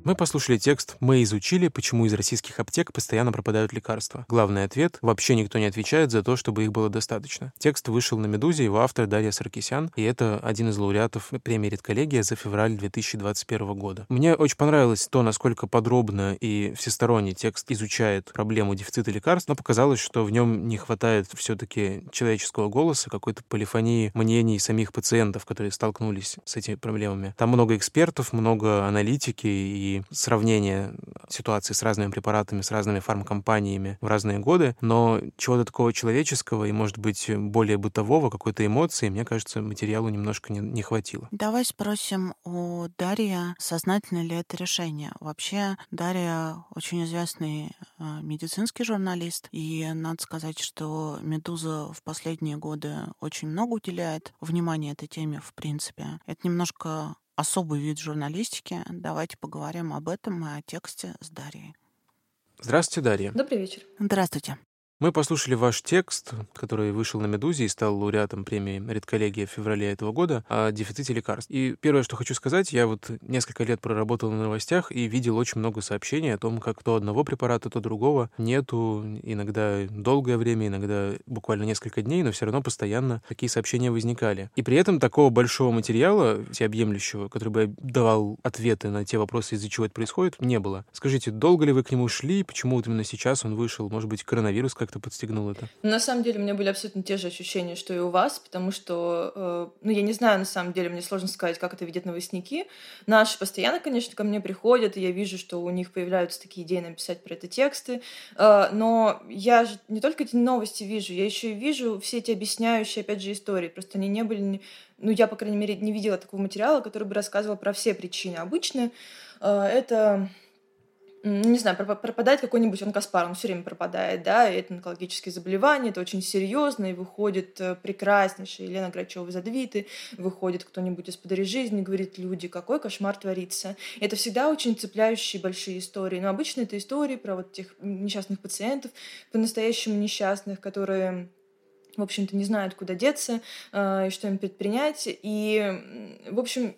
Мы послушали текст «Мы изучили, почему из российских аптек постоянно пропадают лекарства». Главный ответ — вообще никто не отвечает за то, чтобы их было достаточно. Текст вышел на «Медузе», его автор Дарья Саркисян, и это один из лауреатов премии «Редколлегия» за февраль 2021 года. Мне очень понравилось то, насколько подробно и всесторонне текст изучает проблему дефицита лекарств, но показалось, что в нем не хватает все-таки человеческого голоса, какой-то полифонии мнений самих пациентов, которые столкнулись с этими проблемами. Там много экспертов, много аналитики и сравнение ситуации с разными препаратами, с разными фармкомпаниями в разные годы, но чего-то такого человеческого и, может быть, более бытового, какой-то эмоции, мне кажется, материалу немножко не, не хватило. Давай спросим у Дарьи, сознательно ли это решение. Вообще, Дарья очень известный э, медицинский журналист, и надо сказать, что «Медуза» в последние годы очень много уделяет внимания этой теме, в принципе. Это немножко особый вид журналистики. Давайте поговорим об этом и о тексте с Дарьей. Здравствуйте, Дарья. Добрый вечер. Здравствуйте. Мы послушали ваш текст, который вышел на «Медузе» и стал лауреатом премии «Редколлегия» в феврале этого года о дефиците лекарств. И первое, что хочу сказать, я вот несколько лет проработал на новостях и видел очень много сообщений о том, как то одного препарата, то другого нету, иногда долгое время, иногда буквально несколько дней, но все равно постоянно такие сообщения возникали. И при этом такого большого материала, всеобъемлющего, который бы давал ответы на те вопросы, из-за чего это происходит, не было. Скажите, долго ли вы к нему шли, почему вот именно сейчас он вышел? Может быть, коронавирус как-то подстегнул это? Ну, на самом деле у меня были абсолютно те же ощущения, что и у вас, потому что, э, ну, я не знаю, на самом деле, мне сложно сказать, как это видят новостники. Наши постоянно, конечно, ко мне приходят, и я вижу, что у них появляются такие идеи написать про это тексты. Э, но я же не только эти новости вижу, я еще и вижу все эти объясняющие, опять же, истории. Просто они не были... Ну, я, по крайней мере, не видела такого материала, который бы рассказывал про все причины. Обычно э, это не знаю, пропадает какой-нибудь онкоспар, он все время пропадает, да, и это онкологические заболевания, это очень серьезно, и выходит э, прекраснейшая Елена Грачева из Адвиты, выходит кто-нибудь из подари жизни, говорит, люди, какой кошмар творится. Это всегда очень цепляющие большие истории, но обычно это истории про вот тех несчастных пациентов, по-настоящему несчастных, которые в общем-то, не знают, куда деться э, и что им предпринять. И, в общем,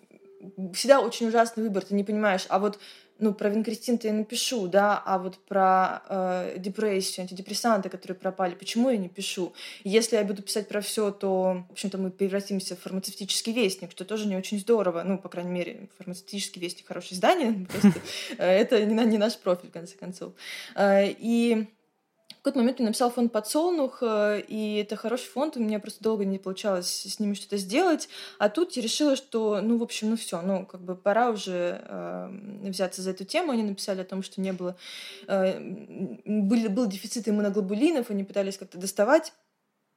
всегда очень ужасный выбор, ты не понимаешь, а вот ну, про винкристин-то я напишу, да, а вот про э, депрессию, антидепрессанты, которые пропали, почему я не пишу? Если я буду писать про все, то, в общем-то, мы превратимся в фармацевтический вестник, что тоже не очень здорово. Ну, по крайней мере, фармацевтический вестник — хорошее издание, просто э, это не наш профиль, в конце концов. Э, и какой-то момент мне написал фонд «Подсолнух», э, и это хороший фонд, у меня просто долго не получалось с ними что-то сделать, а тут я решила, что, ну, в общем, ну все, ну, как бы пора уже э, взяться за эту тему. Они написали о том, что не было, э, был, был дефицит иммуноглобулинов, они пытались как-то доставать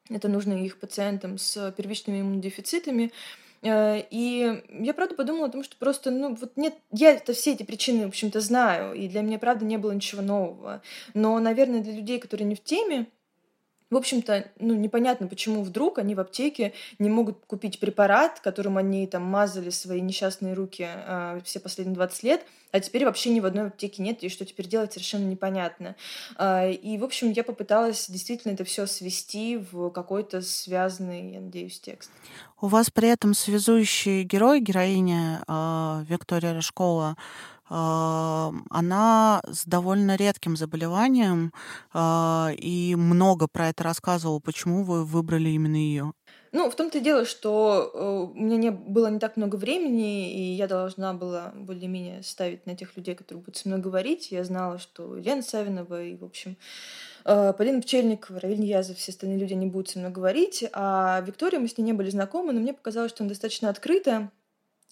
это нужно их пациентам с первичными иммунодефицитами. Э, и я правда подумала о том, что просто, ну, вот нет, я это все эти причины, в общем-то, знаю, и для меня, правда, не было ничего нового. Но, наверное, для людей, которые не в теме, в общем-то, ну, непонятно, почему вдруг они в аптеке не могут купить препарат, которым они там мазали свои несчастные руки э, все последние 20 лет, а теперь вообще ни в одной аптеке нет, и что теперь делать, совершенно непонятно. Э, и, в общем, я попыталась действительно это все свести в какой-то связанный, я надеюсь, текст. У вас при этом связующий герой, героиня э, Виктория Рыжкова, она с довольно редким заболеванием, а, и много про это рассказывала. Почему вы выбрали именно ее? Ну, в том-то и дело, что э, у меня не было не так много времени, и я должна была более-менее ставить на тех людей, которые будут со мной говорить. Я знала, что Лена Савинова и, в общем, э, Полина Пчельникова, Равиль Язов, все остальные люди, они будут со мной говорить. А Виктория, мы с ней не были знакомы, но мне показалось, что она достаточно открытая,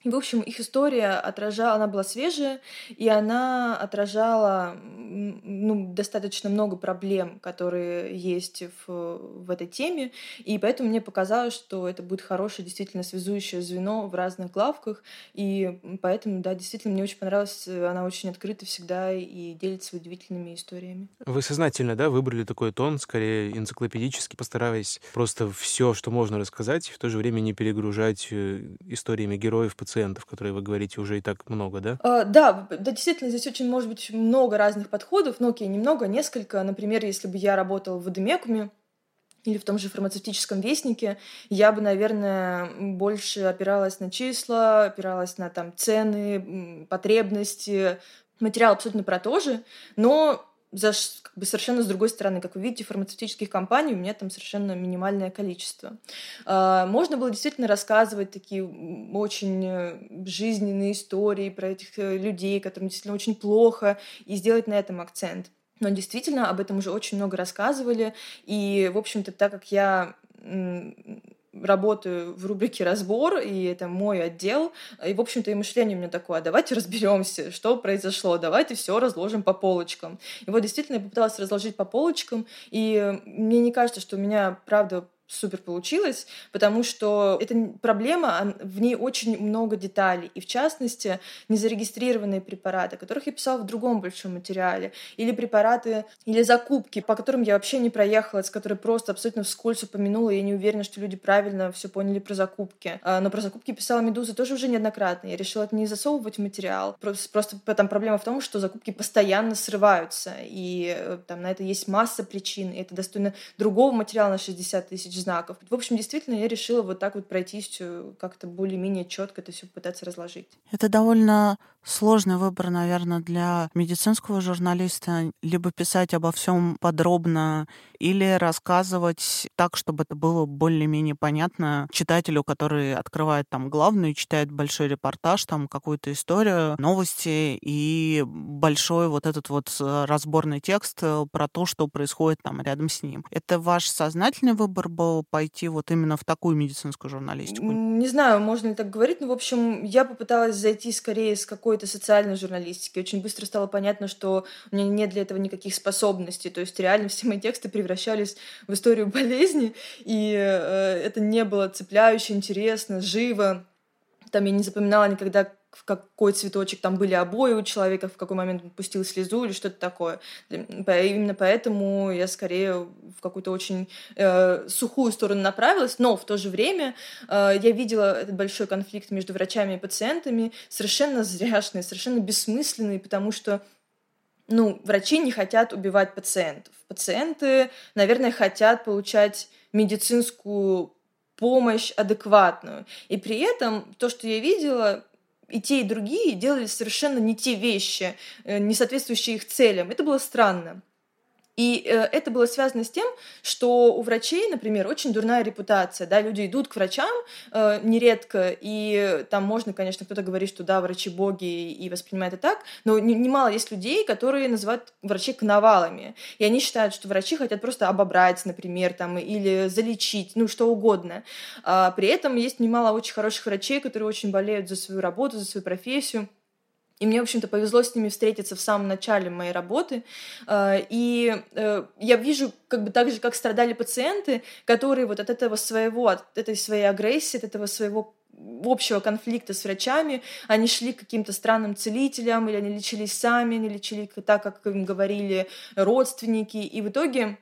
в общем, их история отражала, она была свежая, и она отражала ну, достаточно много проблем, которые есть в, в этой теме, и поэтому мне показалось, что это будет хорошее, действительно связующее звено в разных главках, и поэтому, да, действительно, мне очень понравилось, она очень открыта всегда и делится удивительными историями. Вы сознательно, да, выбрали такой тон, скорее энциклопедический, постараясь просто все, что можно рассказать, и в то же время не перегружать э, историями героев, пациентов, пациентов, которые вы говорите, уже и так много, да? А, да, да, действительно, здесь очень может быть много разных подходов, но окей, немного, несколько. Например, если бы я работала в Адемекуме, или в том же фармацевтическом вестнике, я бы, наверное, больше опиралась на числа, опиралась на там цены, потребности. Материал абсолютно про то же, но за, как бы совершенно с другой стороны, как вы видите, фармацевтических компаний у меня там совершенно минимальное количество. А, можно было действительно рассказывать такие очень э, жизненные истории про этих э, людей, которым действительно очень плохо, и сделать на этом акцент. Но действительно об этом уже очень много рассказывали, и, в общем-то, так как я работаю в рубрике «Разбор», и это мой отдел. И, в общем-то, и мышление у меня такое, давайте разберемся, что произошло, давайте все разложим по полочкам. И вот действительно я попыталась разложить по полочкам, и мне не кажется, что у меня, правда, супер получилось, потому что эта проблема, в ней очень много деталей, и в частности незарегистрированные препараты, о которых я писала в другом большом материале, или препараты, или закупки, по которым я вообще не проехала, с которой просто абсолютно вскользь упомянула, я не уверена, что люди правильно все поняли про закупки. А, но про закупки писала Медуза тоже уже неоднократно. Я решила это не засовывать в материал. Просто, просто там проблема в том, что закупки постоянно срываются, и э, там на это есть масса причин, и это достойно другого материала на 60 тысяч знаков. В общем, действительно, я решила вот так вот пройтись э, как-то более-менее четко это все пытаться разложить. Это довольно сложный выбор, наверное, для медицинского журналиста. Либо писать обо всем подробно, или рассказывать так, чтобы это было более-менее понятно читателю, который открывает там главную, читает большой репортаж, там какую-то историю, новости и большой вот этот вот э, разборный текст э, про то, что происходит там рядом с ним. Это ваш сознательный выбор был пойти вот именно в такую медицинскую журналистику? Не знаю, можно ли так говорить, но, в общем, я попыталась зайти скорее с какой-то социальной журналистики. Очень быстро стало понятно, что у меня нет для этого никаких способностей. То есть реально все мои тексты превращались в историю болезни, и э, это не было цепляюще, интересно, живо. Там я не запоминала никогда, в какой цветочек там были обои у человека, в какой момент он пустил слезу или что-то такое. Именно поэтому я скорее в какую-то очень э, сухую сторону направилась, но в то же время э, я видела этот большой конфликт между врачами и пациентами, совершенно зряшный, совершенно бессмысленный, потому что ну, врачи не хотят убивать пациентов. Пациенты, наверное, хотят получать медицинскую помощь адекватную. И при этом то, что я видела, и те, и другие делали совершенно не те вещи, э, не соответствующие их целям. Это было странно. И э, это было связано с тем, что у врачей, например, очень дурная репутация, да, люди идут к врачам э, нередко, и там можно, конечно, кто-то говорит, что да, врачи боги и воспринимает это так, но немало есть людей, которые называют врачей коновалами, и они считают, что врачи хотят просто обобрать, например, там, или залечить, ну, что угодно. А при этом есть немало очень хороших врачей, которые очень болеют за свою работу, за свою профессию, И мне, в общем-то, повезло с ними встретиться в самом начале моей работы. Э, и э, я вижу, как бы так же, как страдали пациенты, которые вот от этого своего, от этой своей агрессии, от этого своего общего конфликта с врачами, они шли к каким-то странным целителям, или они лечились сами, они лечили так, как им говорили родственники. И в итоге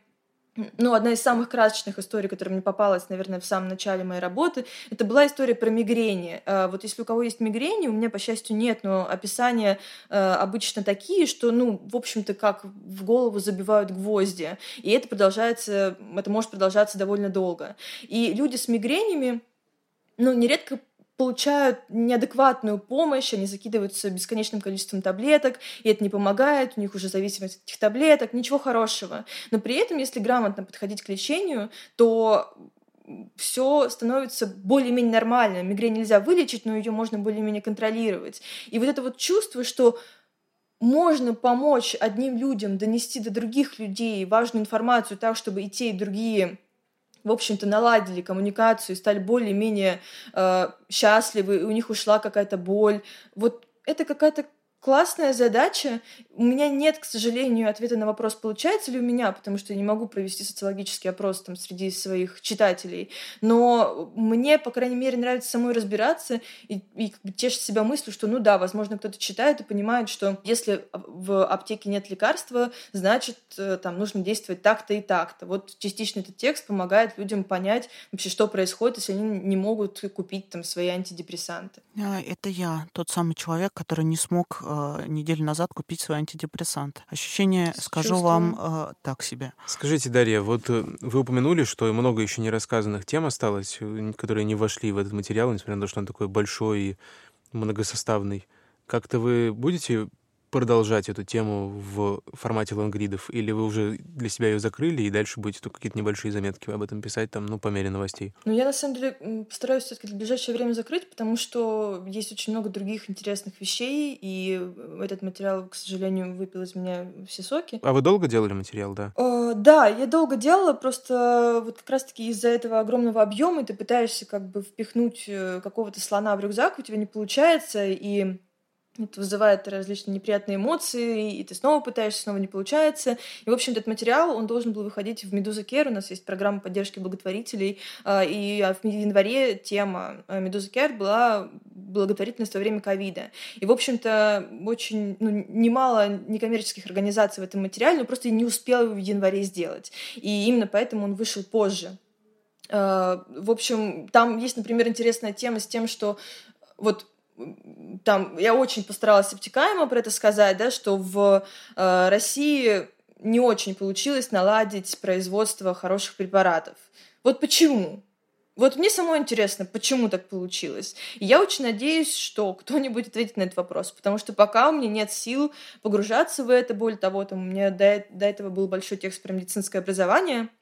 ну, одна из самых красочных историй, которая мне попалась, наверное, в самом начале моей работы, это была история про мигрени. А, вот если у кого есть мигрени, у меня, по счастью, нет, но описания а, обычно такие, что, ну, в общем-то, как в голову забивают гвозди. И это продолжается, это может продолжаться довольно долго. И люди с мигренями, ну, нередко получают неадекватную помощь, они закидываются бесконечным количеством таблеток, и это не помогает, у них уже зависимость от этих таблеток, ничего хорошего. Но при этом, если грамотно подходить к лечению, то все становится более-менее нормально. Мигрень нельзя вылечить, но ее можно более-менее контролировать. И вот это вот чувство, что можно помочь одним людям донести до других людей важную информацию так, чтобы и те, и другие в общем-то, наладили коммуникацию, стали более-менее э, счастливы, и у них ушла какая-то боль. Вот это какая-то классная задача. У меня нет, к сожалению, ответа на вопрос, получается ли у меня, потому что я не могу провести социологический опрос там среди своих читателей. Но мне, по крайней мере, нравится самой разбираться и, и как бы тешить себя мыслью, что, ну да, возможно, кто-то читает и понимает, что если в аптеке нет лекарства, значит, э, там нужно действовать так-то и так-то. Вот частично этот текст помогает людям понять вообще, что происходит, если они не могут купить там свои антидепрессанты. А, это я, тот самый человек, который не смог э, неделю назад купить свой антидепрессант. Ощущение, скажу вам, э, так себе. Скажите, Дарья, вот э, вы упомянули, что много еще не рассказанных тем осталось, которые не вошли в этот материал, несмотря на то, что он такой большой и многосоставный. Как-то вы будете продолжать эту тему в формате лонгридов, или вы уже для себя ее закрыли и дальше будете только какие-то небольшие заметки об этом писать, там, ну, по мере новостей? Ну, я на самом деле постараюсь все-таки в ближайшее время закрыть, потому что есть очень много других интересных вещей, и этот материал, к сожалению, выпил из меня все соки. А вы долго делали материал, да? О, да, я долго делала, просто вот как раз-таки из-за этого огромного объема ты пытаешься как бы впихнуть э, какого-то слона в рюкзак, у тебя не получается, и это вызывает различные неприятные эмоции, и ты снова пытаешься, снова не получается. И, в общем, этот материал, он должен был выходить в «Медуза Кер». У нас есть программа поддержки благотворителей. А, и в январе тема а, «Медуза Кер» была благотворительность во время ковида. И, в общем-то, очень ну, немало некоммерческих организаций в этом материале, но просто не успела его в январе сделать. И именно поэтому он вышел позже. А, в общем, там есть, например, интересная тема с тем, что вот там я очень постаралась обтекаемо про это сказать, да, что в э, России не очень получилось наладить производство хороших препаратов. Вот почему? Вот мне самой интересно, почему так получилось. И я очень надеюсь, что кто-нибудь ответит на этот вопрос, потому что пока у меня нет сил погружаться в это, более того, там у меня до, до этого был большой текст про медицинское образование —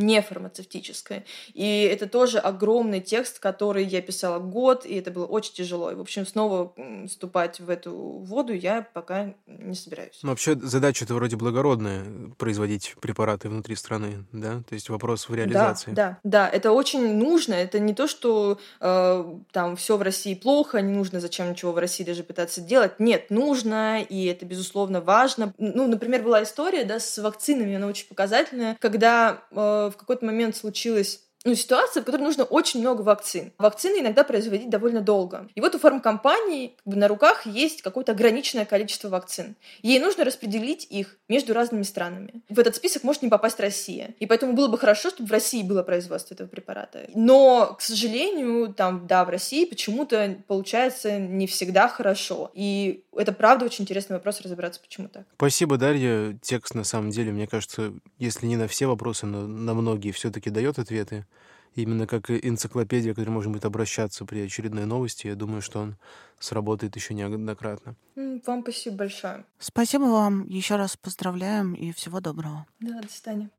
не фармацевтическое. И это тоже огромный текст, который я писала год, и это было очень тяжело. И, в общем, снова вступать в эту воду я пока не собираюсь. Ну, вообще задача это вроде благородная, производить препараты внутри страны, да? То есть вопрос в реализации. Да, да, да. Это очень нужно. Это не то, что э, там все в России плохо, не нужно зачем ничего в России даже пытаться делать. Нет, нужно, и это, безусловно, важно. Ну, например, была история, да, с вакцинами, она очень показательная, когда э, в какой-то момент случилось ну, ситуация, в которой нужно очень много вакцин. Вакцины иногда производить довольно долго. И вот у фармкомпании как бы, на руках есть какое-то ограниченное количество вакцин. Ей нужно распределить их между разными странами. В этот список может не попасть Россия. И поэтому было бы хорошо, чтобы в России было производство этого препарата. Но, к сожалению, там, да, в России почему-то получается не всегда хорошо. И это правда очень интересный вопрос разобраться, почему так. Спасибо, Дарья. Текст, на самом деле, мне кажется, если не на все вопросы, но на многие все-таки дает ответы именно как энциклопедия, к которой можно будет обращаться при очередной новости. Я думаю, что он сработает еще неоднократно. Вам спасибо большое. Спасибо вам. Еще раз поздравляем и всего доброго. Да, до свидания.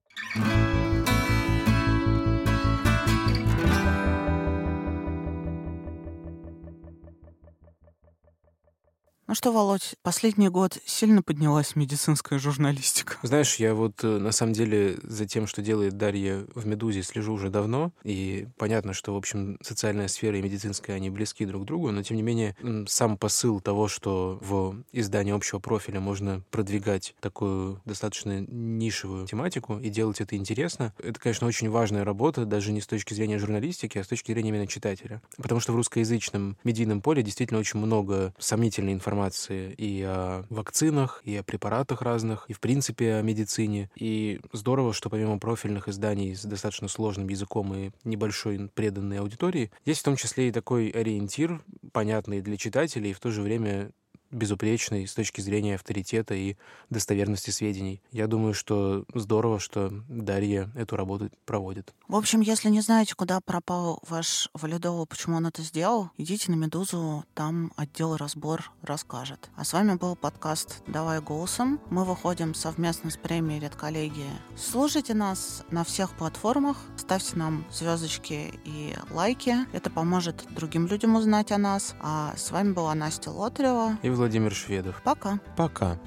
Ну что, Володь, последний год сильно поднялась медицинская журналистика. Знаешь, я вот э, на самом деле за тем, что делает Дарья в «Медузе», слежу уже давно, и понятно, что, в общем, социальная сфера и медицинская, они близки друг к другу, но, тем не менее, сам посыл того, что в издании общего профиля можно продвигать такую достаточно нишевую тематику и делать это интересно, это, конечно, очень важная работа, даже не с точки зрения журналистики, а с точки зрения именно читателя. Потому что в русскоязычном медийном поле действительно очень много сомнительной информации информации и о вакцинах, и о препаратах разных, и в принципе о медицине. И здорово, что помимо профильных изданий с достаточно сложным языком и небольшой преданной аудитории, есть в том числе и такой ориентир, понятный для читателей, и в то же время безупречный с точки зрения авторитета и достоверности сведений. Я думаю, что здорово, что Дарья эту работу проводит. В общем, если не знаете, куда пропал ваш валидол, почему он это сделал, идите на «Медузу», там отдел «Разбор» расскажет. А с вами был подкаст «Давай голосом». Мы выходим совместно с премией «Редколлегии». Слушайте нас на всех платформах, ставьте нам звездочки и лайки. Это поможет другим людям узнать о нас. А с вами была Настя Лотарева и Владимир Шведов. Пока. Пока.